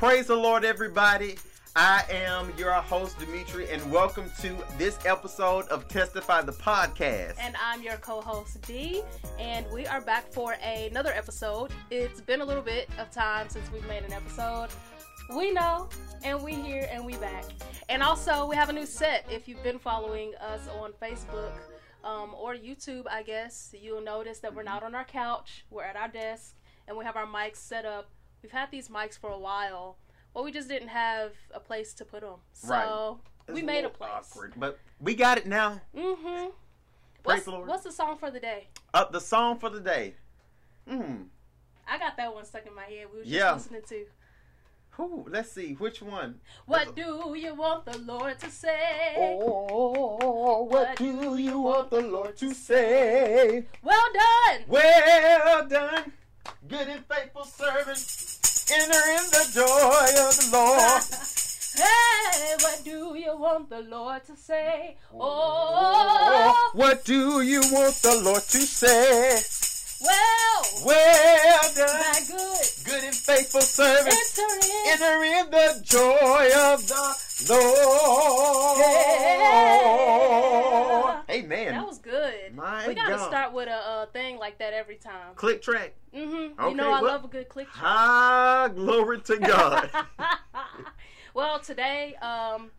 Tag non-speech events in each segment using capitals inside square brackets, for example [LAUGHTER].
Praise the Lord, everybody. I am your host, Dimitri, and welcome to this episode of Testify the Podcast. And I'm your co host, Dee, and we are back for another episode. It's been a little bit of time since we've made an episode. We know, and we here, and we back. And also, we have a new set. If you've been following us on Facebook um, or YouTube, I guess, you'll notice that we're not on our couch, we're at our desk, and we have our mics set up. We've had these mics for a while well, we just didn't have a place to put them. So right. we made a, a place. Awkward, but we got it now. Mm-hmm. What's, the Lord. What's the song for the day? Uh, the song for the day. Hmm. I got that one stuck in my head. We were just yeah. listening to. Who? Let's see. Which one? What do you want the Lord to say? Oh, what, what do you want the Lord to say? Well done. Well done. Good and faithful servant. Enter in the joy of the Lord. [LAUGHS] hey, what do you want the Lord to say? Oh. oh, what do you want the Lord to say? Well, well done, my good, good and faithful servant. Enter in, enter in the joy of the Lord. Gotta God. start with a, a thing like that every time. Click track. Mm-hmm. Okay, you know I well, love a good click track. Ah, glory to God. [LAUGHS] well, today um,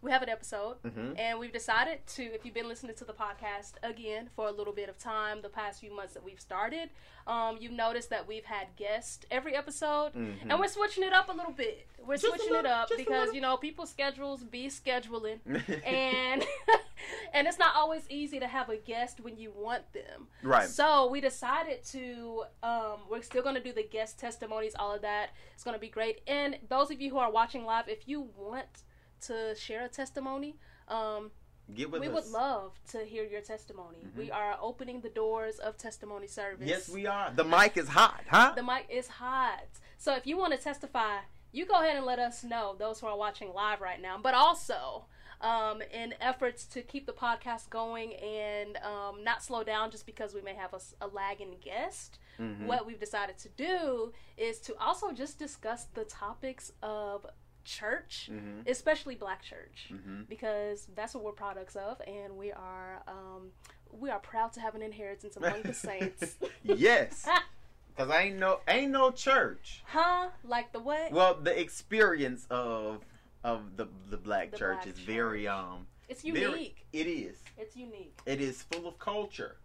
we have an episode, Mhm. and we've decided to. If you've been listening to the podcast again for a little bit of time, the past few months that we've started, um, you've noticed that we've had guests every episode, Mhm. and we're switching it up a little bit. We're Just a switching it up because you know people's schedules be scheduling, [LAUGHS] and [LAUGHS] and it's not always easy to have a guest when you want them. right. So we decided to. Um, we're still going to do the guest testimonies, all of that. It's going to be great. And those of you who are watching live, if you want to share a testimony, um, Get with we us. would love to hear your testimony. We are opening the doors of testimony service. Yes, we are. The mic is hot, huh? The mic is hot. So if you want to testify, you go ahead and let us know, those who are watching live right now. But also, um, in efforts to keep the podcast going and um, not slow down just because we may have a lagging guest, Mhm. what we've decided to do is to also just discuss the topics of church, Mhm. especially black church, Mhm. because that's what we're products of, and we are um, we are proud to have an inheritance among the [LAUGHS] saints. yes. [LAUGHS] Cause I ain't no ain't no church. Huh? Like the what? Well, the experience of of the the black The church black is very um it's very- unique. it is. It's unique. It is full of culture.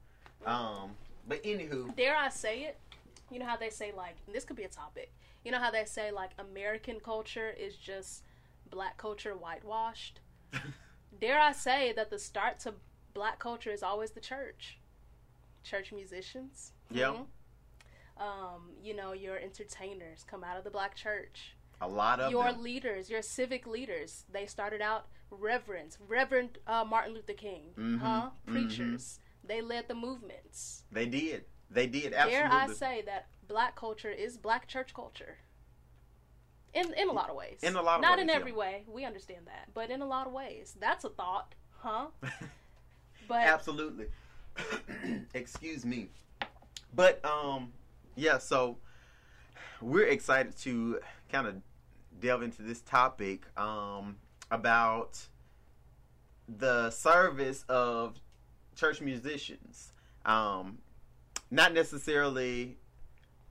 Um but anywho, Dare I say it? You know how they say like this could be a topic. You know how they say like American culture is just black culture whitewashed? [LAUGHS] Dare I say that the start to black culture is always the church? Church musicians. Yeah. Mhm. Um, you know, your entertainers come out of the black church. a lot of your them. leaders, your civic leaders, they started out reverends, Reverend uh, Martin Luther King, Mhm, huh? mhm. Preachers. They led the movements. They did. They did Absolutely. Dare. I say that black culture is black church culture? In in a lot of ways. In a lot of Not ways, in yeah. every way. We understand that, but in a lot of ways, that's a thought, huh? [LAUGHS] But Absolutely. [CLEARS THROAT] Excuse me. But um yeah, so we're excited to kind of delve into this topic um about the service of church musicians. Um not necessarily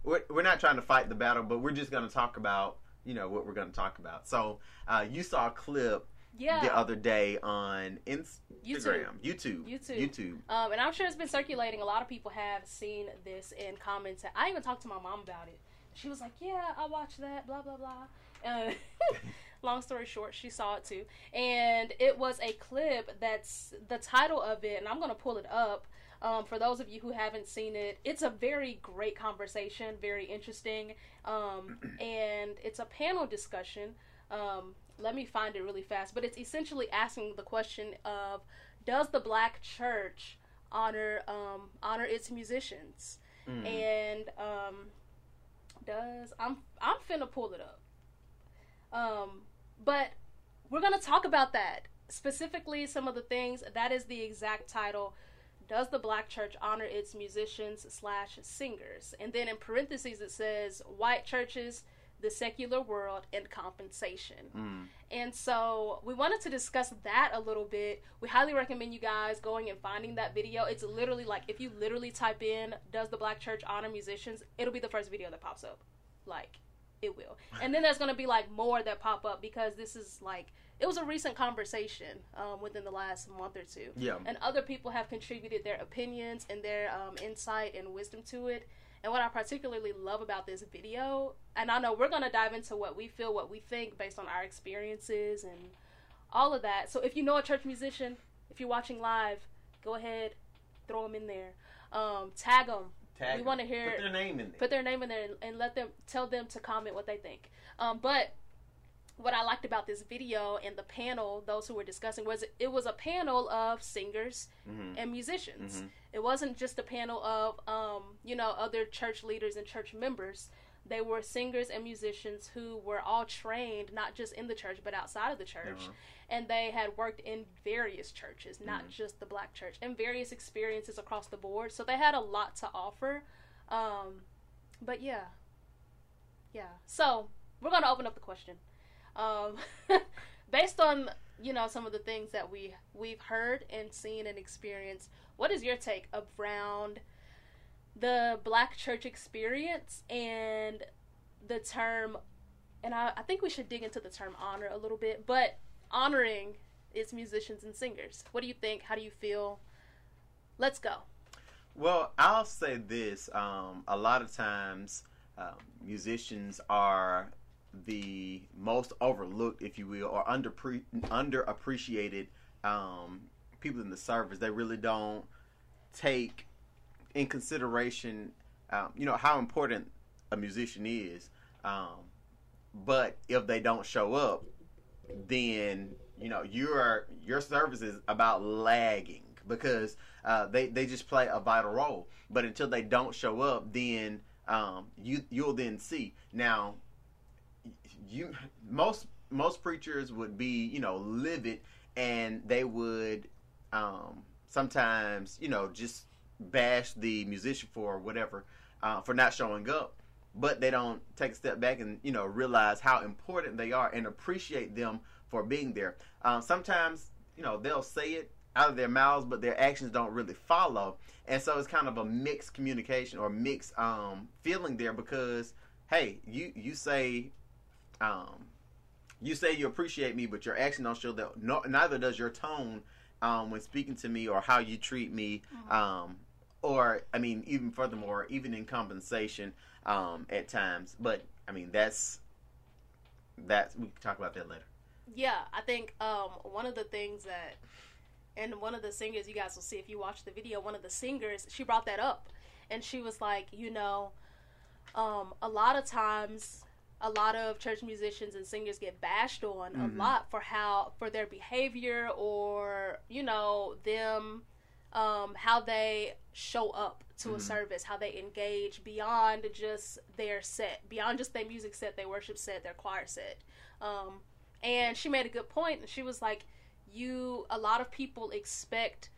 we're, we're not trying to fight the battle, but we're just going to talk about, you know, what we're going to talk about. So, uh, you saw a clip yeah, the other day on Instagram, YouTube. YouTube, YouTube. YouTube. Um, and I'm sure it's been circulating. A lot of people have seen this and commented. I even talked to my mom about it. She was like, "Yeah, I watched that." Blah blah blah. Uh, [LAUGHS] long story short, she saw it too, and it was a clip that's the title of it, and I'm gonna pull it up. Um, for those of you who haven't seen it, it's a very great conversation, very interesting, um, [CLEARS THROAT] and it's a panel discussion. Um, let me find it really fast, but it's essentially asking the question of does the black church honor um, honor its musicians? Mm. and um, does I'm I'm finna pull it up. Um, but we're gonna talk about that. Specifically some of the things that is the exact title does the black church honor its musicians slash singers and then in parentheses it says white churches the secular world and compensation. Mm. And so we wanted to discuss that a little bit. We highly recommend you guys going and finding that video. It's literally like if you literally type in "Does the Black Church honor musicians?" It'll be the first video that pops up. Like it will. And then there's gonna be like more that pop up because this is like it was a recent conversation um, within the last month or two. Yeah. And other people have contributed their opinions and their um, insight and wisdom to it. And what I particularly love about this video, and I know we're going to dive into what we feel, what we think based on our experiences and all of that. So if you know a church musician, if you're watching live, go ahead, throw them in there. Um, tag them. Tag we want to hear Put their name in there. put their name in there and, and let them tell them to comment what they think. Um, but what I liked about this video and the panel, those who were discussing, was it was a panel of singers Mhm. and musicians. Mhm. It wasn't just a panel of um, you know other church leaders and church members. They were singers and musicians who were all trained not just in the church but outside of the church, Uh-huh. and they had worked in various churches, not Mhm. just the black church, and various experiences across the board. So they had a lot to offer. Um, but yeah, yeah. So we're gonna open up the question. Um, [LAUGHS] based on you know some of the things that we we've heard and seen and experienced, what is your take around the black church experience and the term? And I, I think we should dig into the term honor a little bit, but honoring its musicians and singers. What do you think? How do you feel? Let's go. Well, I'll say this: um, a lot of times, um, musicians are the most overlooked, if you will, or under underappreciated um, people in the service. They really don't take in consideration, um, you know, how important a musician is. Um, but if they don't show up, then you know your your service is about lagging because uh, they they just play a vital role. But until they don't show up, then um, you you'll then see now. You most most preachers would be you know livid and they would um, sometimes you know just bash the musician for whatever uh, for not showing up but they don't take a step back and you know realize how important they are and appreciate them for being there. Uh, sometimes you know they'll say it out of their mouths, but their actions don't really follow, and so it's kind of a mixed communication or mixed um, feeling there because hey, you you say. Um, you say you appreciate me, but your action don't show that. No, neither does your tone um, when speaking to me or how you treat me. Um, or I mean, even furthermore, even in compensation um, at times. But I mean, that's that's we can talk about that later. Yeah, I think um, one of the things that, and one of the singers you guys will see if you watch the video, one of the singers she brought that up, and she was like, you know, um, a lot of times, a lot of church musicians and singers get bashed on Mhm. a lot for how for their behavior or you know them um, how they show up to a Mhm. service, how they engage beyond just their set, beyond just their music set, their worship set, their choir set. Um, and she made a good point. And she was like, "You, a lot of people expect."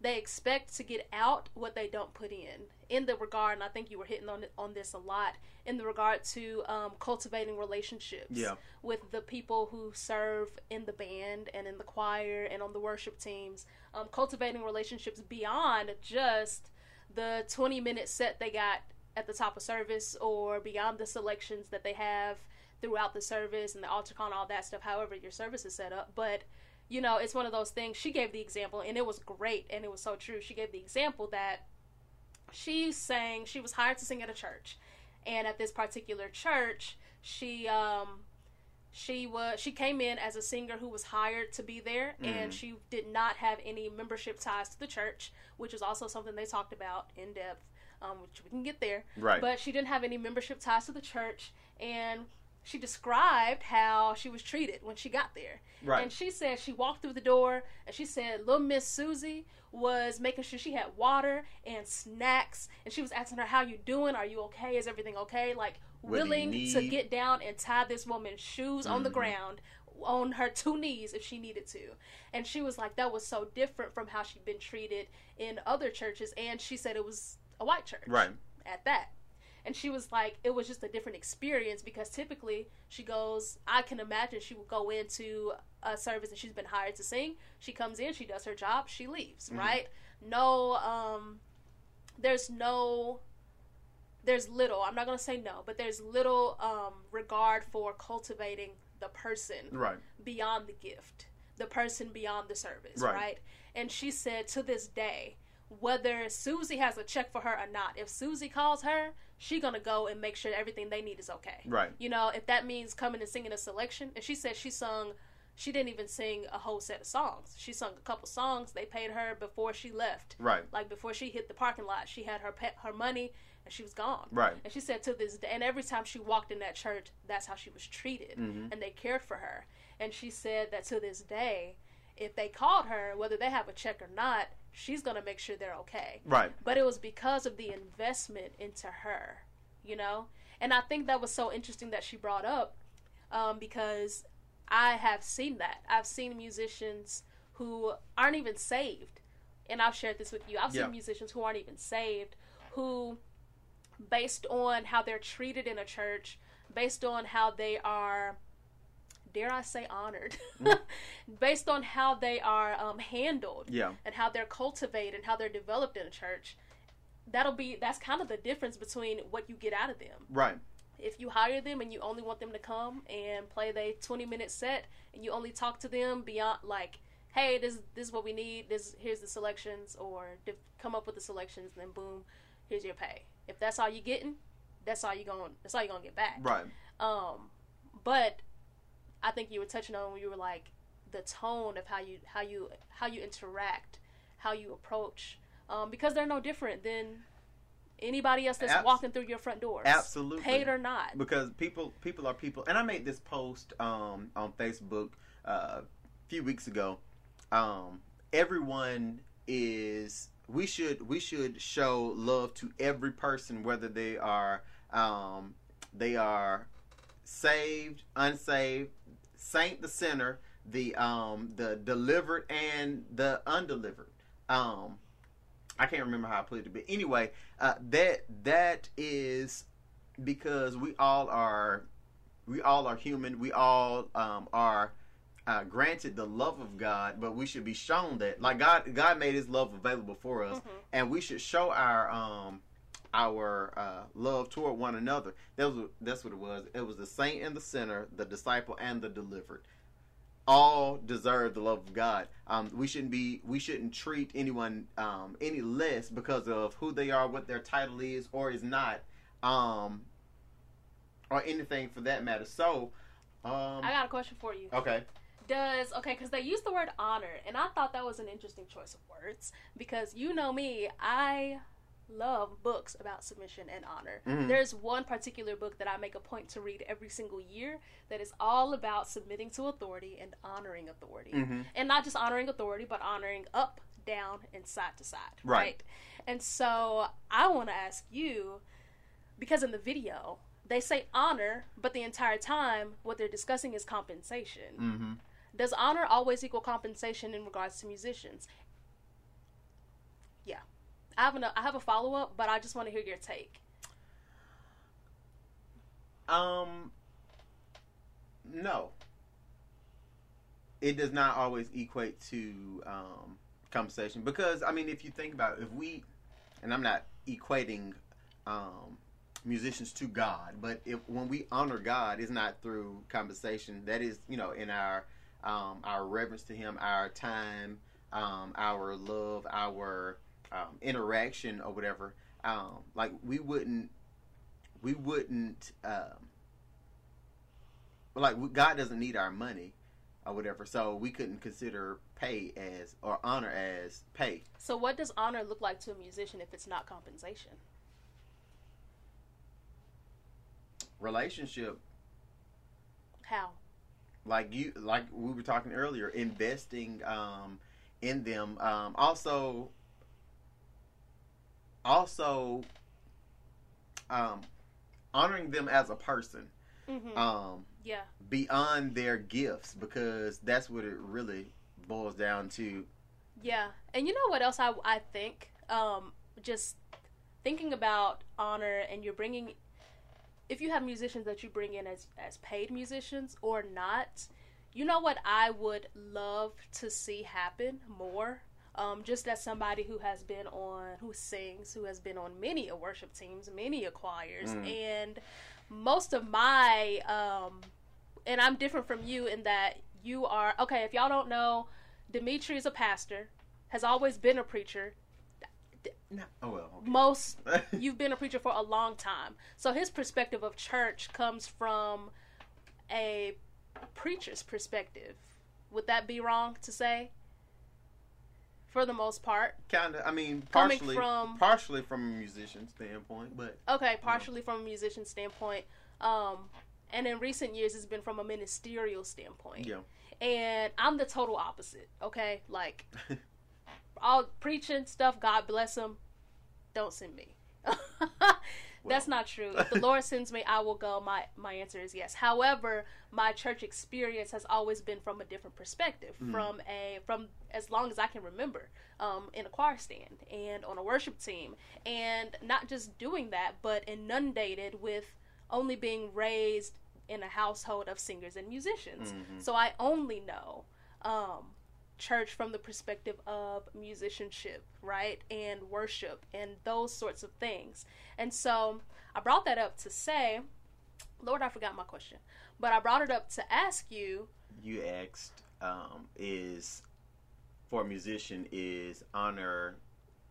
They expect to get out what they don't put in. In the regard, and I think you were hitting on on this a lot. In the regard to um, cultivating relationships Yeah. with the people who serve in the band and in the choir and on the worship teams, um, cultivating relationships beyond just the 20 minute set they got at the top of service or beyond the selections that they have throughout the service and the and all that stuff, however your service is set up. But, you know, it's one of those things. She gave the example, and it was great and it was so true. She gave the example that she sang, she was hired to sing at a church. And at this particular church, she um, she was she came in as a singer who was hired to be there and Mhm. she did not have any membership ties to the church which is also something they talked about in depth um, which we can get there Right. but she didn't have any membership ties to the church and she described how she was treated when she got there right. and she said she walked through the door and she said little miss susie was making sure she had water and snacks and she was asking her how you doing are you okay is everything okay like What willing to get down and tie this woman's shoes on the Mhm. ground on her two knees if she needed to and she was like that was so different from how she'd been treated in other churches and she said it was a white church right. at that. And she was like, it was just a different experience because typically she goes, I can imagine she would go into a service and she's been hired to sing. She comes in, she does her job, she leaves, Mhm. right? No, um, there's no, there's little, I'm not going to say no, but there's little um, regard for cultivating the person Right. beyond the gift, the person beyond the service, Right. right. And she said to this day, whether Susie has a check for her or not, if Susie calls her, she gonna go and make sure everything they need is okay. Right. You know, if that means coming and singing a selection, and she said she sung, she didn't even sing a whole set of songs. She sung a couple songs. They paid her before she left. Right. Like before she hit the parking lot, she had her pet, her money, and she was gone. Right. And she said to this day, and every time she walked in that church, that's how she was treated, Mhm. and they cared for her. And she said that to this day, if they called her, whether they have a check or not, she's gonna make sure they're okay. Right. But it was because of the investment into her, you know. And I think that was so interesting that she brought up, um, because I have seen that. I've seen musicians who aren't even saved, and I've shared this with you. I've Yeah. seen musicians who aren't even saved who based on how they're treated in a church, based on how they are, dare I say, honored, Mm. [LAUGHS] based on how they are um, handled Yeah. and how they're cultivated and how they're developed in a church. That'll be that's kind of the difference between what you get out of them. Right. If you hire them and you only want them to come and play their twenty minute set and you only talk to them beyond like, hey, this this is what we need. This here's the selections or come up with the selections. And then boom, here's your pay. If that's all you're getting, that's all you're going that's all you're gonna get back. Right. Um, but I think you were touching on when you were like the tone of how you how you how you interact, how you approach, um, because they're no different than anybody else that's Abs- walking through your front doors, Absolutely. paid or not. because people people are people and i made this post um on facebook uh, a few weeks ago um everyone is we should we should show love to every person whether they are um they are saved unsaved saint the sinner the um the delivered and the undelivered. Um i can't remember how i put it but anyway uh that that is because we all are we all are human. We all um, are uh, granted the love of god but we should be shown that like god god made his love available for us Mhm. and we should show our um our uh, love toward one another that was that's what it was it was the saint and the sinner the disciple and the delivered all deserve the love of god um, we shouldn't be we shouldn't treat anyone um, any less because of who they are what their title is or is not um, or anything for that matter. So, um, I got a question for you. okay, Does okay because they use the word honor, and I thought that was an interesting choice of words because you know me, I love books about submission and honor. Mhm. There's one particular book that I make a point to read every single year that is all about submitting to authority and honoring authority, Mhm. and not just honoring authority, but honoring up, down, and side to side. Right. And so I want to ask you because in the video they say honor, but the entire time what they're discussing is compensation. hmm Does honor always equal compensation in regards to musicians? Yeah, I have an, I have a follow up, but I just want to hear your take. um, no, it does not always equate to um, compensation because I mean, if you think about it, if we, and I'm not equating um, musicians to God, but if when we honor God, it's not through compensation. That is, you know, in our um, our reverence to Him, our time, um, our love, our um, interaction, or whatever. Um, like we wouldn't, we wouldn't, um, like God doesn't need our money or whatever, so we couldn't consider pay as or honor as pay. So, what does honor look like to a musician if it's not compensation? Relationship How? Like you like we were talking earlier investing um in them um also also um honoring them as a person hmm um yeah. beyond their gifts because that's what it really boils down to Yeah, and you know what else I I think? Um, just thinking about honor and you're bringing if you have musicians that you bring in as as paid musicians or not you know what i would love to see happen more um, just as somebody who has been on who sings who has been on many a worship teams many a choirs Mm. and most of my um, and i'm different from you in that you are okay if y'all don't know dimitri is a pastor has always been a preacher No. Oh well. most [LAUGHS] you've been a preacher for a long time. So his perspective of church comes from a preacher's perspective. Would that be wrong to say? For the most part. kind of. I mean, partially from- partially from a musician standpoint, but Okay, partially from a musician standpoint. Um and in recent years it's been from a ministerial standpoint. yeah. And I'm the total opposite, okay? Like [LAUGHS] all preaching stuff, God bless him. Don't send me. [LAUGHS] That's not true. If the [LAUGHS] Lord sends me, I will go. My my answer is yes. However, my church experience has always been from a different perspective, from a from as long as I can remember, um, in a choir stand and on a worship team, and not just doing that, but inundated with only being raised in a household of singers and musicians. Mhm. So I only know um, church from the perspective of musicianship, right? And worship and those sorts of things. And so I brought that up to say, Lord, I forgot my question, but I brought it up to ask you, You asked, um, is for a musician is honor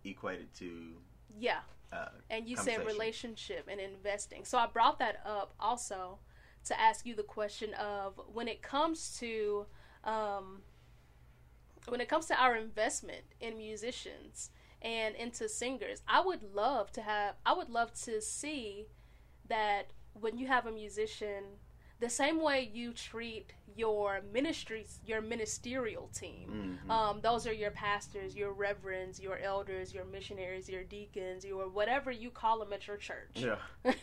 equated to yeah, uh, and you said relationship and investing. So I brought that up also to ask you the question of when it comes to um, when it comes to our investment in musicians and into singers, I would love to have I would love to see that when you have a musician the same way you treat your ministries your ministerial team mhm. um, those are your pastors, your reverends, your elders, your missionaries, your deacons, your whatever you call them at your church. yeah. [LAUGHS]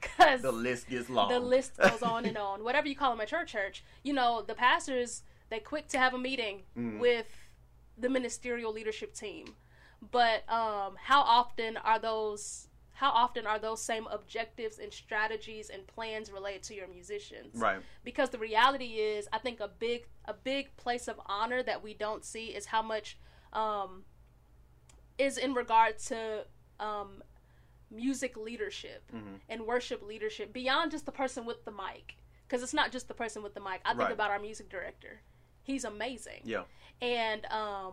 Because The list gets long. the list goes on and [LAUGHS] on. Whatever you call them at your church, you know, the pastors, they quick to have a meeting Mhm. with the ministerial leadership team. But um, how often are those? How often are those same objectives and strategies and plans related to your musicians? right. because the reality is i think a big a big place of honor that we don't see is how much um, is in regard to um, music leadership Mhm. and worship leadership beyond just the person with the mic because it's not just the person with the mic i think Right. about our music director he's amazing Yeah. and um,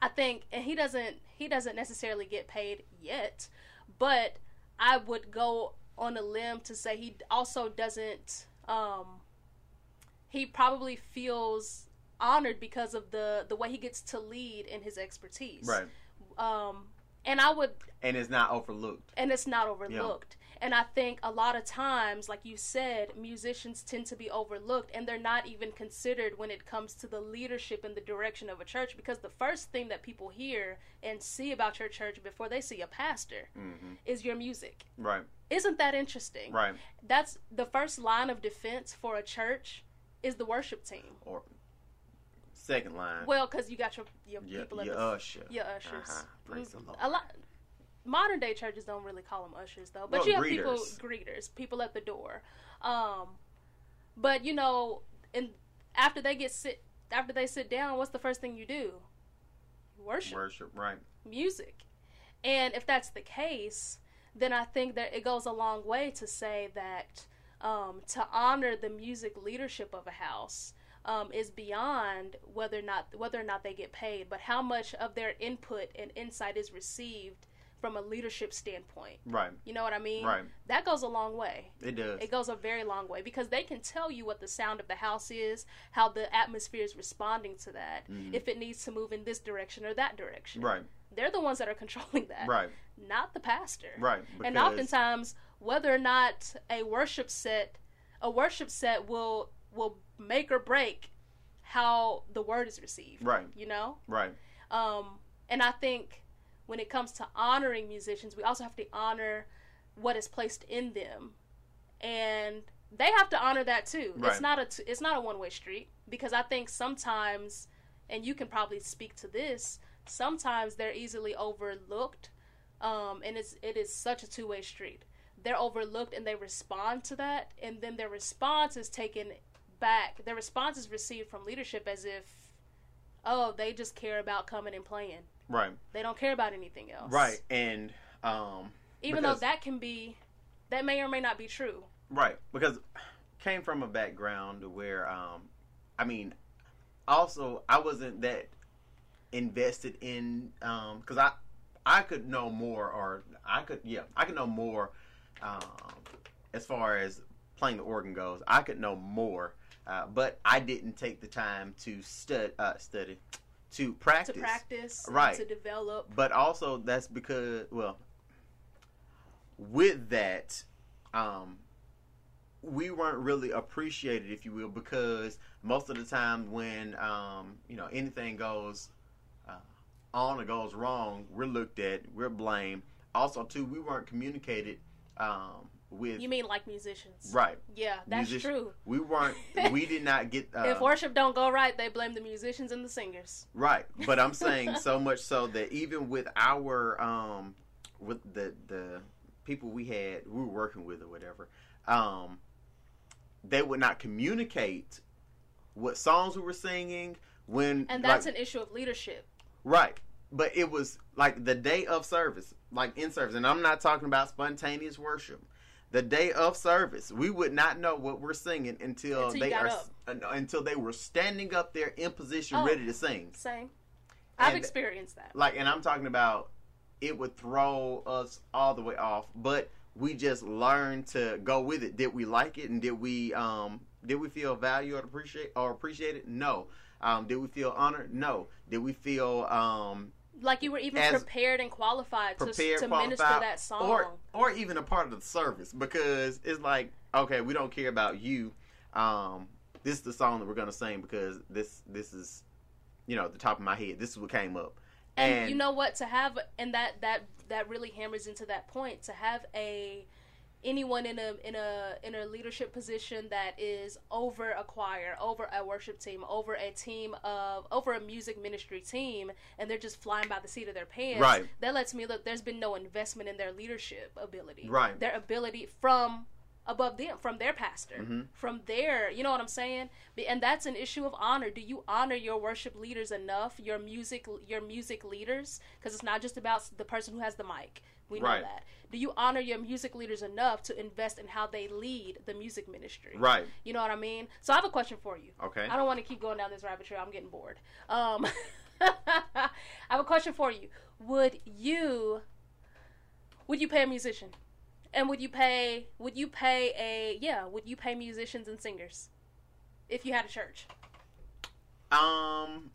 I think and he doesn't he doesn't necessarily get paid yet, but I would go on a limb to say he also doesn't. Um, he probably feels honored because of the the way he gets to lead in his expertise. Right. Um, and I would And it's not overlooked. and it's not overlooked. And I think a lot of times, like you said, musicians tend to be overlooked and they're not even considered when it comes to the leadership and the direction of a church because the first thing that people hear and see about your church before they see a pastor hmm is your music. Right. Isn't that interesting? Right. That's the first line of defense for a church is the worship team. Or second line. Well, because you got your your your, people at your the usher. your ushers. Uh-huh. Praise the Mhm. Lord. A lot modern day churches don't really call them ushers though, but Well, you have people greeters. greeters, people at the door. Um, but you know, and after they get sit after they sit down, what's the first thing you do? Worship Worship. Right. music. And if that's the case, then I think that it goes a long way to say that um, to honor the music leadership of a house um, is beyond whether or not whether or not they get paid, but how much of their input and insight is received from a leadership standpoint. Right. You know what I mean? Right. That goes a long way. It does. It goes a very long way because they can tell you what the sound of the house is, how the atmosphere is responding to that, Mhm. if it needs to move in this direction or that direction. Right. They're the ones that are controlling that, Right. not the pastor. Right. And oftentimes, whether or not a worship set, a worship set will will make or break how the word is received. Right. You know. Right. Um, and I think when it comes to honoring musicians, we also have to honor what is placed in them, and they have to honor that too. It's Right. not a t- it's not a one way street because I think sometimes, and you can probably speak to this. Sometimes they're easily overlooked um, and it's it is such a two way street. They're overlooked and they respond to that, and then their response is taken back. Their response is received from leadership as if, oh, they just care about coming and playing. Right. They don't care about anything else. Right. And um, Even because- though that can be, that may or may not be true. Right, because came from a background where, um, I mean, also I wasn't that invested in, because I I could know more, or I could yeah I could know more um, as far as playing the organ goes. I could know more, uh, but I didn't take the time to stud uh, study to practice. To practice, Right. To develop. But also that's because well, with that, um, we weren't really appreciated, if you will, because most of the time when um, you know anything goes uh, on or goes wrong, we're looked at, we're blamed. Also, too, we weren't communicated um, with You mean like musicians? right. Yeah, that's true. We weren't. [LAUGHS] we did not get. Uh, if worship don't go right, they blame the musicians and the singers. Right, but I'm [LAUGHS] saying so much so that even with our um with the the people we had we were working with or whatever, um they would not communicate what songs we were singing when And that's like, an issue of leadership. right. But it was like the day of service, like in service, and I'm not talking about spontaneous worship. The day of service, we would not know what we're singing until, Until they are up. uh, until they were standing up there in position, Oh. ready to sing. Same. I've And- experienced that. like and i'm talking about it would throw us all the way off but we just learned to go with it did we like it and did we um did we feel valued or appreciate or appreciated no um did we feel honored no did we feel um Like you were even prepared and qualified, prepared to, to minister that song. or or even a part of the service because it's like okay we don't care about you. Um this is the song that we're gonna sing because this this is you know the top of my head. This is what came up. And, you know what? To have and that that that really hammers into that point. To have a anyone in a in a in a leadership position that is over a choir over a worship team over a team of over a music ministry team and they're just flying by the seat of their pants Right. that lets me look there's been no investment in their leadership ability Right. their ability from above them from their pastor Mhm. from their you know what i'm saying and that's an issue of honor do you honor your worship leaders enough your music your music leaders because it's not just about the person who has the mic we know Right. that do you honor your music leaders enough to invest in how they lead the music ministry right you know what i mean so i have a question for you okay I don't want to keep going down this rabbit trail. I'm getting bored. Um, [LAUGHS] I have a question for you. Would you would you pay a musician? And would you pay would you pay a yeah, would you pay musicians and singers if you had a church? Um,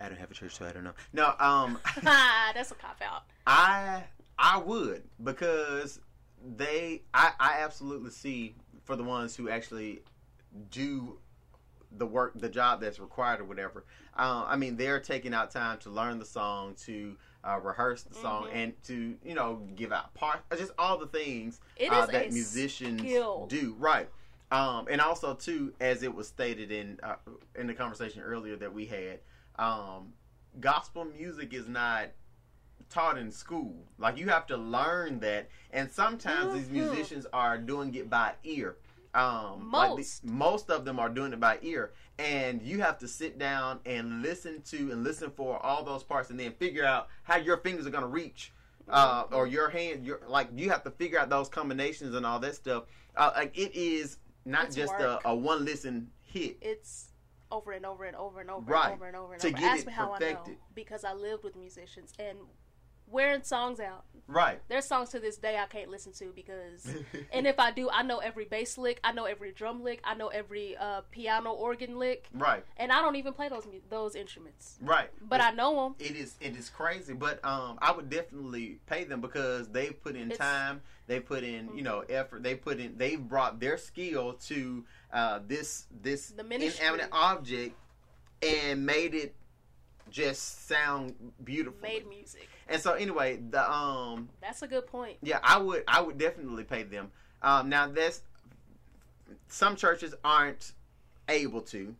I don't have a church, so I don't know. No, um, [LAUGHS] [LAUGHS] That's a cop out. I I would because they I I absolutely see for the ones who actually do the work the job that's required or whatever. Uh, I mean, they're taking out time to learn the song, to uh, rehearse the song, Mhm. and to you know give out parts, just all the things uh, that musicians skill. do. Right. Um, and also too, as it was stated in uh, in the conversation earlier that we had, um, gospel music is not taught in school. Like you have to learn that, and sometimes these Mhm. musicians are doing it by ear. Um, like the- Most. most of them are doing it by ear, and you have to sit down and listen to and listen for all those parts, and then figure out how your fingers are going to reach, uh, or your hand. Your like you have to figure out those combinations and all that stuff. Uh, like it is not It's just a, a one listen hit. It's over and over and over and over Right. and over and over and To over. get Ask it me how I know because I lived with musicians and wearing songs out. Right. There's songs to this day I can't listen to because [LAUGHS] And if I do, I know every bass lick, I know every drum lick, I know every uh, piano organ lick, right. and I don't even play those those instruments. Right. But I know them. it is it is crazy but um i would definitely pay them because they put in It's- time they put in you know effort they put in they've brought their skill to uh this this inanimate object and made it just sound beautiful Made music. And so anyway the um That's a good point. yeah i would i would definitely pay them um now that's some churches aren't able to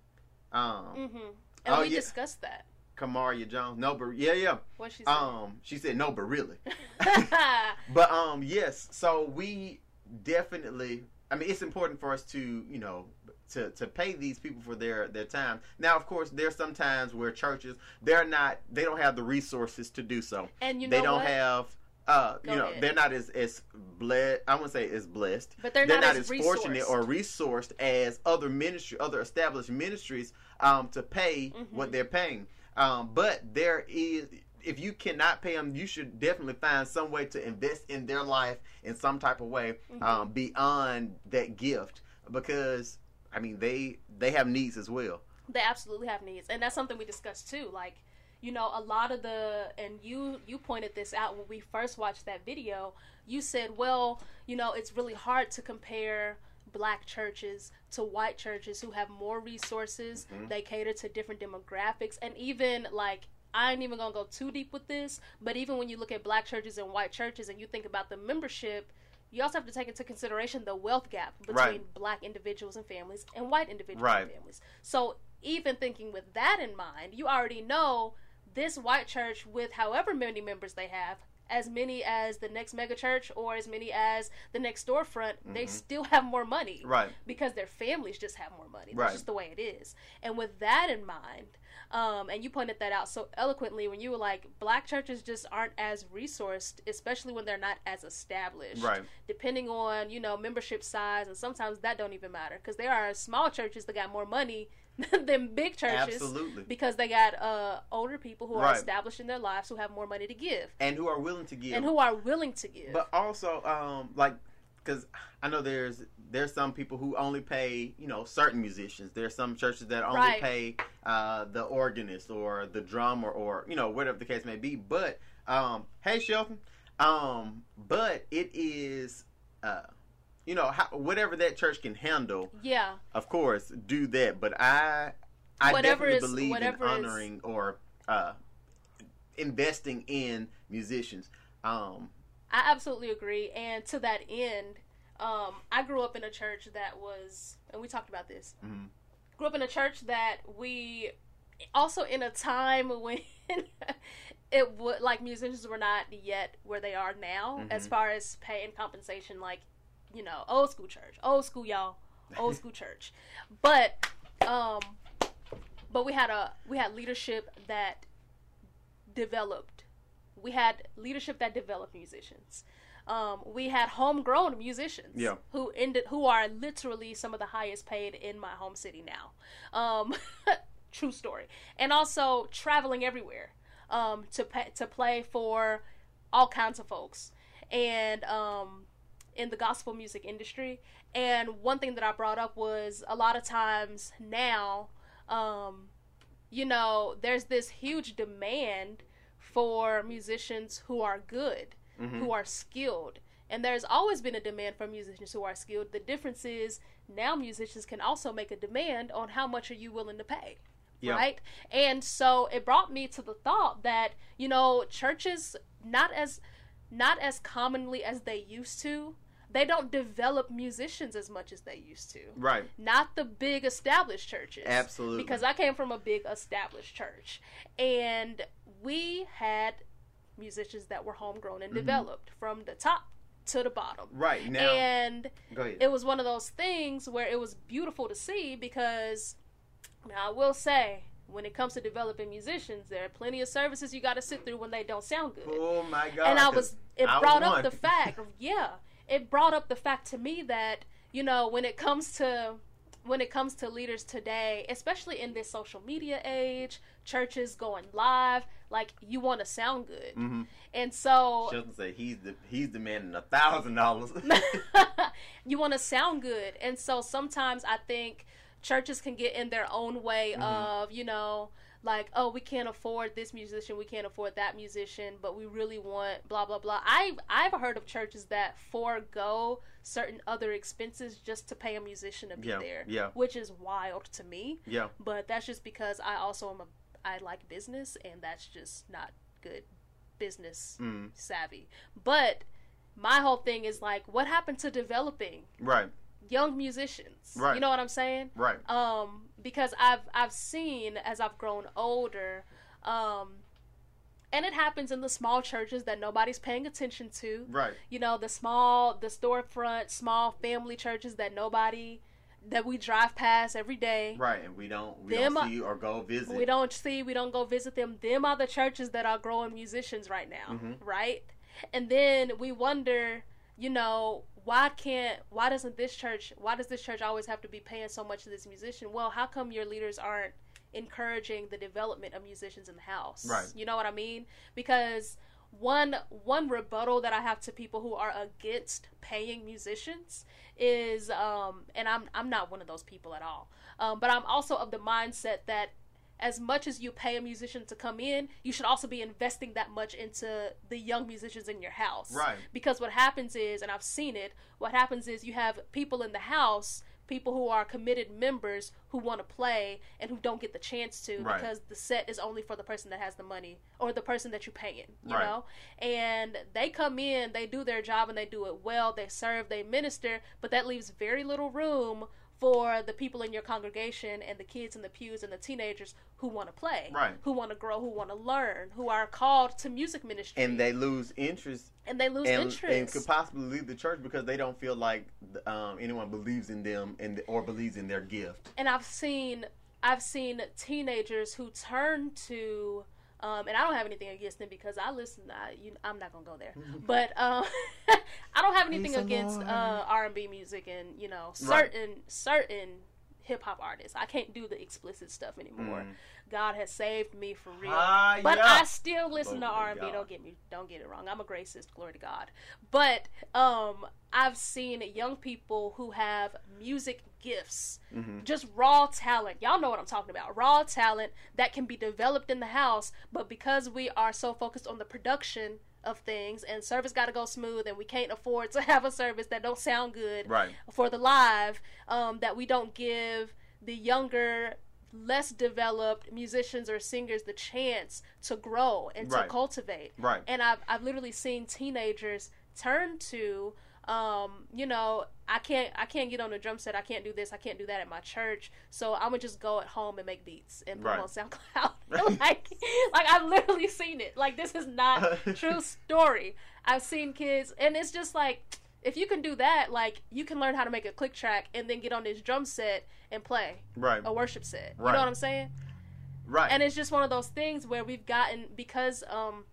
um mm-hmm. And Oh, we yeah. discussed that. Kamaria Jones. No, but yeah, yeah. What she said? Um, she said no, but really. [LAUGHS] [LAUGHS] but um, yes. So we definitely. I mean, it's important for us to you know to to pay these people for their their time. Now, of course, there's some times where churches they're not they don't have the resources to do so. and you know they don't what? have. Uh, Go you know, ahead. they're not as as blessed. I wouldn't say as blessed. but they're, They're, not, not, as, as fortunate or resourced as other ministry, other established ministries, um, to pay Mhm. what they're paying. Um, but there is, if you cannot pay them, you should definitely find some way to invest in their life in some type of way Mhm. um, beyond that gift, because I mean they they have needs as well. they absolutely have needs. And that's something we discussed too. Like you know a lot of the and you you pointed this out when we first watched that video. You said well you know it's really hard to compare black churches to white churches who have more resources. Mhm. they cater to different demographics. And even like I ain't even gonna go too deep with this, but even when you look at black churches and white churches and you think about the membership, you also have to take into consideration the wealth gap between Right. black individuals and families and white individuals Right. and families. So even thinking with that in mind, you already know this white church with however many members they have, as many as the next mega church or as many as the next storefront, they Mhm. still have more money Right. because their families just have more money. That's Right. just the way it is. And with that in mind, um, and you pointed that out so eloquently when you were like, black churches just aren't as resourced, especially when they're not as established. Right. Depending on you know membership size, and sometimes that don't even matter because there are small churches that got more money [LAUGHS] than big churches Absolutely. because they got uh, older people who are Right. established in their lives who have more money to give And who are willing to give. and who are willing to give. But also, um, like, because I know there's there's some people who only pay, you know, certain musicians. There's some churches that only Right. pay uh, the organist or the drummer or you know whatever the case may be. But um, hey, Shelton. Um, but it is, uh, you know, how, whatever that church can handle. yeah, Of course, do that. But I, I Whatever definitely is- believe in whatever is- honoring or uh, investing in musicians. Um, I absolutely agree. And to that end, um, I grew up in a church that was, and we talked about this. mhm. Grew up in a church that we, also in a time [LAUGHS] when it would like musicians were not yet where they are now as Mhm. far as pay and compensation. Like, you know, old school church, old school y'all, old school [LAUGHS] church. But, um, but we had a we had leadership that developed. We had leadership that developed musicians. Um, we had homegrown musicians Yeah. who ended who are literally some of the highest paid in my home city now. Um, [LAUGHS] true story. And also traveling everywhere um, to pay, to play for all kinds of folks and um, in the gospel music industry. And one thing that I brought up was a lot of times now, um, you know, there's this huge demand for musicians who are good, Mhm. who are skilled. And there's always been a demand for musicians who are skilled. The difference is now musicians can also make a demand on how much are you willing to pay Yeah. right? And so it brought me to the thought that you know churches not as not as commonly as they used to. They don't develop musicians as much as they used to. Right. Not the big established churches. Absolutely. Because I came from a big established church. And we had musicians that were homegrown and Mhm. developed from the top to the bottom. Right now, and it was one of those things where it was beautiful to see because now I will say when it comes to developing musicians, there are plenty of services you got to sit through when they don't sound good. oh my God! and I was it I brought up the fact, of, yeah, it brought up the fact to me that you know when it comes to when it comes to leaders today, especially in this social media age, churches going live, like you want to sound good, Mhm. and so Shelton said he's the he's demanding a thousand dollars. [LAUGHS] you want to sound good and so sometimes i think churches can get in their own way Mhm. of you know like oh we can't afford this musician we can't afford that musician but we really want blah blah blah. I i've heard of churches that forego certain other expenses just to pay a musician to be Yeah, there yeah. which is wild to me. Yeah, but that's just because i also am a i like business and that's just not good business mm, savvy. But my whole thing is like, what happened to developing? Right, young musicians? Right. You know what I'm saying? right. Um, because I've I've seen as I've grown older, Um, and it happens in the small churches that nobody's paying attention to. Right. You know, the small, the storefront, small family churches that nobody that we drive past every day. Right, and we don't we Them don't see or go visit. We don't see, we don't go visit them. Them are the churches that are growing musicians right now, Mhm. right? And then we wonder, you know, why can't, why doesn't this church, why does this church always have to be paying so much to this musician? Well, how come your leaders aren't encouraging the development of musicians in the house? Right. You know what I mean? Because one one rebuttal that I have to people who are against paying musicians is um and I'm I'm not one of those people at all. Um, but I'm also of the mindset that as much as you pay a musician to come in, you should also be investing that much into the young musicians in your house. Right. Because what happens is, and I've seen it, what happens is you have people in the house, people who are committed members who want to play and who don't get the chance to Right. because the set is only for the person that has the money or the person that you're paying, you Right. know? And they come in, they do their job and they do it well, they serve, they minister, but that leaves very little room for the people in your congregation and the kids in the pews and the teenagers who want to play, Right. who want to grow, who want to learn, who are called to music ministry, and they lose interest and they lose and, interest. and could possibly leave the church because they don't feel like um, anyone believes in them and or believes in their gift. and I've seen I've seen teenagers who turn to um, and I don't have anything against them because I listen. I, you, I'm not gonna go there, but um, [LAUGHS] I don't have anything against uh, R&B music and you know Right. certain certain hip hop artists. I can't do the explicit stuff anymore. Mm. God has saved me for real. Ah, But yeah. I still listen to R and B. Don't get me, don't get it wrong. I'm a gracist. Glory to God. But um, I've seen young people who have music gifts, Mhm. just raw talent. Y'all know what I'm talking about. Raw talent that can be developed in the house, but because we are so focused on the production of things and service got to go smooth, and we can't afford [LAUGHS] to have a service that don't sound good Right. for the live um, that we don't give the younger less developed musicians or singers the chance to grow and to cultivate Right. and I've, I've literally seen teenagers turn to um, you know i can't i can't get on a drum set. I can't do this. I can't do that at my church. So i'm gonna just go at home and make beats and put them Right. on soundcloud [LAUGHS] like like i've literally seen it. Like this is not [LAUGHS] true story. I've seen kids and it's just like if you can do that like you can learn how to make a click track and then get on this drum set and play Right. a worship set. You know what i'm saying? Right. and it's just one of those things where we've gotten because um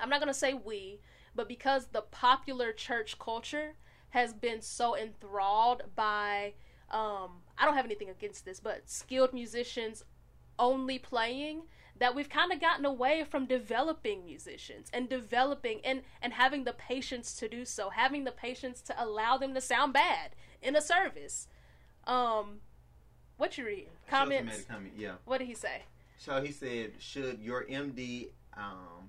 i'm not going to say we but because the popular church culture has been so enthralled by um i don't have anything against this but skilled musicians only playing that we've kind of gotten away from developing musicians and developing and and having the patience to do so having the patience to allow them to sound bad in a service. Um what you reading? Shelton made comments? A comment, Yeah. what did he say? So he said, should your MD um,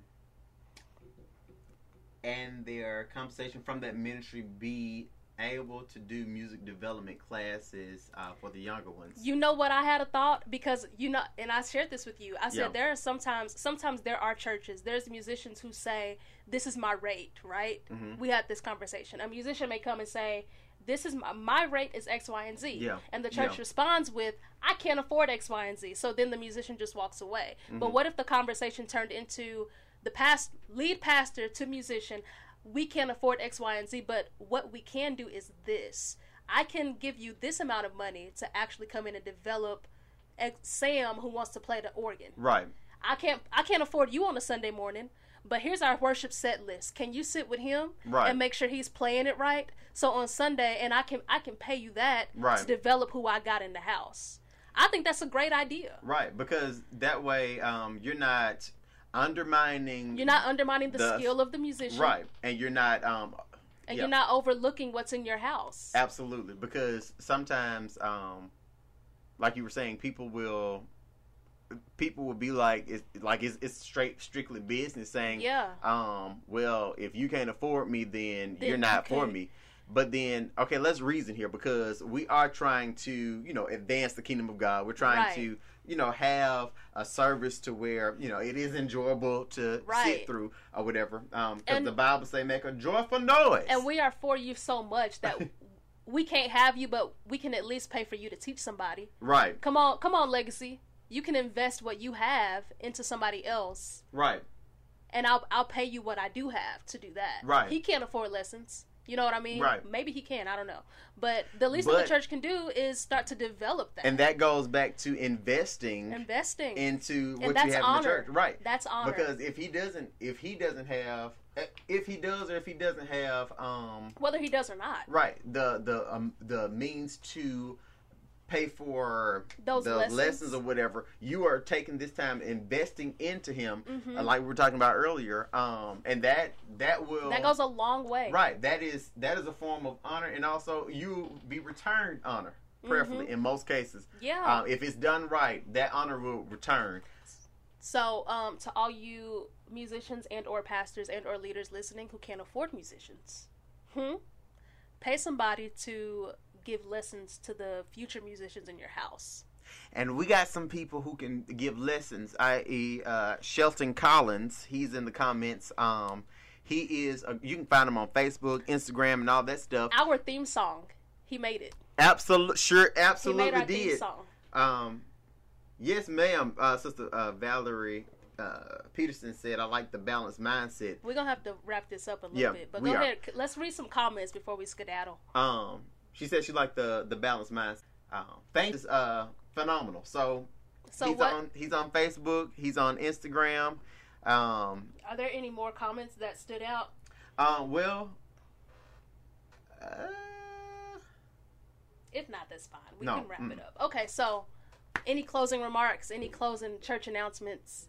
and their compensation from that ministry be able to do music development classes uh, for the younger ones? You know what I had a thought because you know, and I shared this with you. I said Yeah. there are sometimes, sometimes there are churches. There's musicians who say, "This is my rate." Right? Mhm. We had this conversation. A musician may come and say, "This is my, my rate is X, Y, and Z," Yeah. and the church Yeah. responds with, "I can't afford X, Y, and Z." So then the musician just walks away. But Mm-hmm. what if the conversation turned into the past lead pastor to musician? We can't afford X, Y, and Z, but what we can do is this. I can give you this amount of money to actually come in and develop Sam who wants to play the organ. Right. I can't I can't afford you on a Sunday morning, but here's our worship set list. Can you sit with him Right. and make sure he's playing it right? So on Sunday and I can I can pay you that Right. to develop who I got in the house. I think that's a great idea. Right. Because that way um, you're not undermining. You're not undermining the, The- skill of the musician. Right. And you're not. Um, And yeah. you're not overlooking what's in your house. Absolutely, because sometimes, um, like you were saying, people will, people will be like, it's like it's, it's straight, strictly business, saying, Yeah. um, well, if you can't afford me, then, Then you're not for me. But then, okay, let's reason here because we are trying to, you know, advance the kingdom of God. We're trying Right. to, you know, have a service to where, you know, it is enjoyable to Right. sit through or whatever. Um, because the Bible say make a joyful noise. And we are for you so much that [LAUGHS] we can't have you, but we can at least pay for you to teach somebody. right. Come on, come on, legacy. you can invest what you have into somebody else, Right. and I'll I'll pay you what I do have to do that. Right. He can't afford lessons. You know what I mean? Right. Maybe he can. I don't know. But the least that the church can do is start to develop that. And that goes back to investing investing. into what you have in the church. Right. That's honor. Because if he doesn't if he doesn't have if he does or if he doesn't have um whether he does or not. right the the um the means to pay for Those the lessons. lessons or whatever you are taking this time investing into him Mhm. uh, like we were talking about earlier um and that that will That goes a long way. right that is that is a form of honor and also you be returned honor prayerfully in most cases Mm-hmm. Yeah. uh, if it's done right that honor will return So, um, to all you musicians and or pastors and or leaders listening who can't afford musicians, hmm, pay somebody to give lessons to the future musicians in your house. And we got some people who can give lessons, i.e., uh, Shelton Collins. He's in the comments. Um, he is. Uh, you can find him on Facebook, Instagram, and all that stuff. Our theme song, he made it. Absolutely, sure, He absolutely made our theme did. song. Um, yes, ma'am. Uh, Sister uh, Valerie uh, Peterson said, "I like the balanced mindset." We're gonna have to wrap this up a little Yeah, bit, but go are. ahead. Let's read some comments before we skedaddle. Um, she said she liked the the balanced mindset. Um, thanks, is uh, phenomenal. So, So, he's what on he's on Facebook. He's on Instagram. Um, are there any more comments that stood out? Uh, well, uh, If not, that's fine. We No, can wrap it mm. up. Okay, so any closing remarks? Any closing church announcements?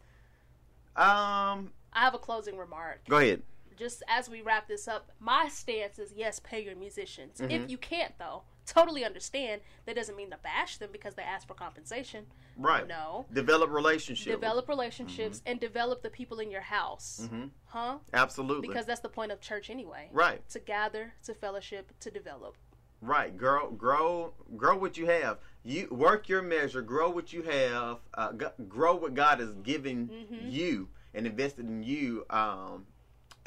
um, I have a closing remark. go ahead. Just as we wrap this up, my stance is yes, pay your musicians. Mhm. If you can't, though, totally understand. That doesn't mean to bash them because they ask for compensation. Right. No. Develop relationships. Develop relationships and develop the people in your house. hmm Huh? Absolutely. Because that's the point of church anyway. right. To gather, to fellowship, to develop. Right. Grow. Grow. Grow what you have. You work your measure. Grow what you have. Uh, g- grow what God has given Mhm. you and invested in you. Um,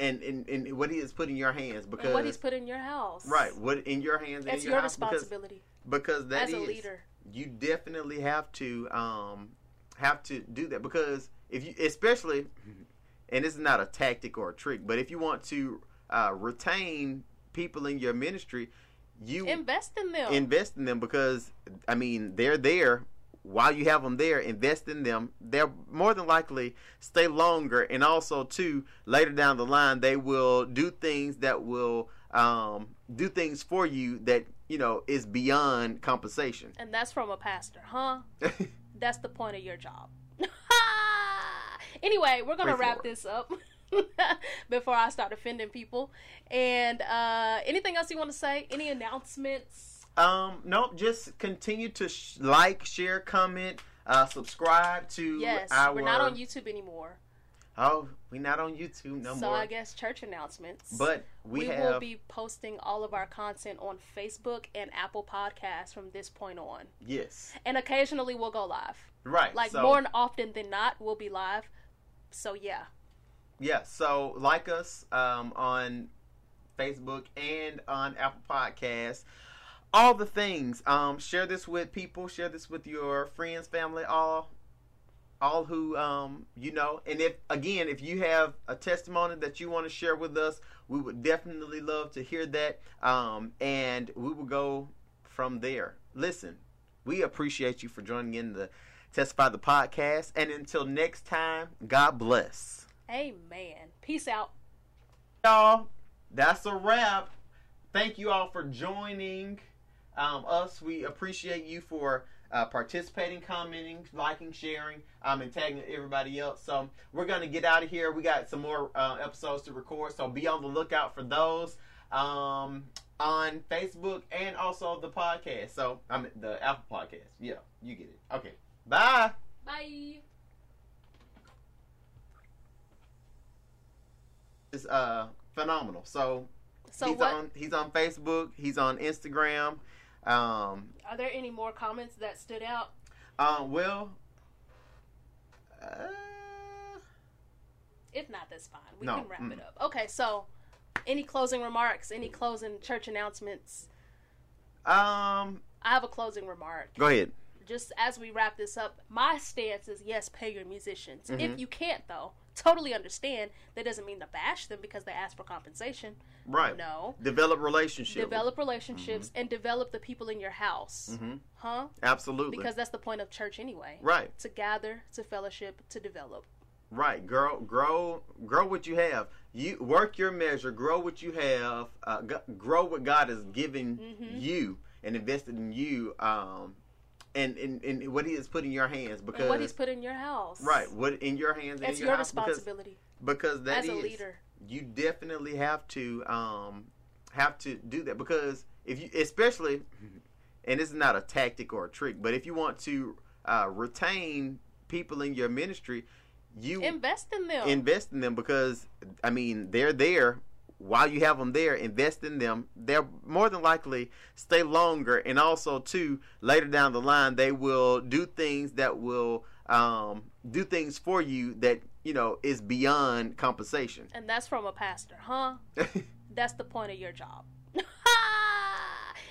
and, and, and what He has put in your hands because and what he's put in your house. right. What in your hands. and That's in your, your, house because- responsibility because that as a leader. you definitely have to um have to do that because if you especially and this is not a tactic or a trick but if you want to uh, retain people in your ministry you Invest in them. invest in them because i mean they're there while you have them there invest in them they're more than likely stay longer and also too later down the line they will do things that will um, do things for you that you know is beyond compensation and that's from a pastor, huh? [LAUGHS] That's the point of your job. [LAUGHS] anyway, we're gonna Praise wrap this up [LAUGHS] before I start offending people. And uh, anything else you want to say? Any announcements? Um, nope. Just continue to sh- like, share, comment, uh, subscribe to Yes, our. we're not on YouTube anymore, Oh, we're not on YouTube no so more. I guess church announcements. but we, we, have. will be posting all of our content on Facebook and Apple Podcasts from this point on, yes. and occasionally we'll go live. Right. Like so, more often than not, we'll be live. So yeah, Yeah. So like us um, on Facebook and on Apple Podcasts. All the things. Um, share this with people. Share this with your friends, family, all, all who um you know. And if again, if you have a testimony that you want to share with us, we would definitely love to hear that. Um, and we will go from there. Listen, we appreciate you for joining in the Testify the podcast. And until next time, God bless amen. Peace out. y'all. That's a wrap. Thank you all for joining um, us. We appreciate you for uh, participating, commenting, liking, sharing, um, and tagging everybody else. So we're gonna get out of here. We got some more uh, episodes to record, so be on the lookout for those um, on Facebook and also the podcast. So I mean the Apple Podcast. Yeah, you get it. Okay, bye. Bye. It's uh phenomenal. So So he's what? on he's on Facebook, he's on Instagram. Um Are there any more comments that stood out? uh, well uh, If not, that's fine. We No, can wrap mm. it up. Okay, so any closing remarks? Any closing church announcements? um I have a closing remark. go ahead. just as we wrap this up, my stance is yes, pay your musicians. Mhm. If you can't, though, totally understand. That doesn't mean to bash them because they ask for compensation. Right. No. Develop relationships. Develop relationships and develop the people in your house. hmm Huh? Absolutely. Because that's the point of church anyway. right. To gather, to fellowship, to develop. Right, grow, grow, grow what you have. You work your measure, grow what you have, uh, g- grow what God has given Mhm. you and invested in you, um, and, and and what He has put in your hands. Because and what he's put in your house. right, what in your hands, and It's in your your house, because responsibility because that as a is- leader. you definitely have to um have to do that because if you especially and this is not a tactic or a trick but if you want to uh, retain people in your ministry you Invest in them. invest in them because i mean they're there while you have them there invest in them they'll more than likely stay longer and also too later down the line they will do things that will um, do things for you that you know is beyond compensation and that's from a pastor, huh? [LAUGHS] That's the point of your job. [LAUGHS]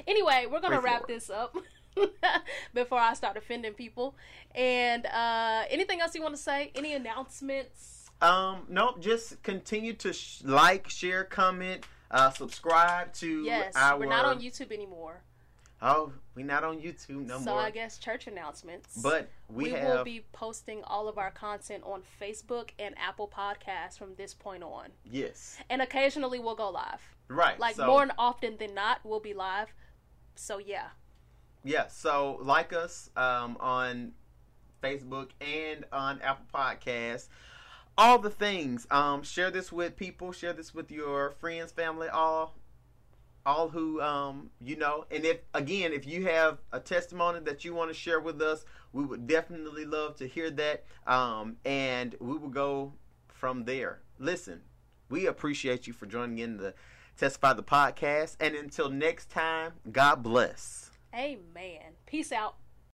anyway, we're gonna wrap for it. this up [LAUGHS] before I start offending people. And uh, anything else you want to say? Any announcements? Um, nope. Just continue to sh- like, share, comment, uh, subscribe to Yes, our. we're not on YouTube anymore, Oh, we're not on YouTube no so more. I guess church announcements. but we, we, have will be posting all of our content on Facebook and Apple Podcasts from this point on, yes, and occasionally we'll go live. right. Like so, more often than not, we'll be live. So yeah, Yeah. So like us um, on Facebook and on Apple Podcasts. All the things. Um, share this with people. Share this with your friends, family, all, all who um you know. And if again, if you have a testimony that you want to share with us, we would definitely love to hear that. Um, and we will go from there. Listen, we appreciate you for joining in the Testify the podcast. And until next time, God bless. amen. Peace out.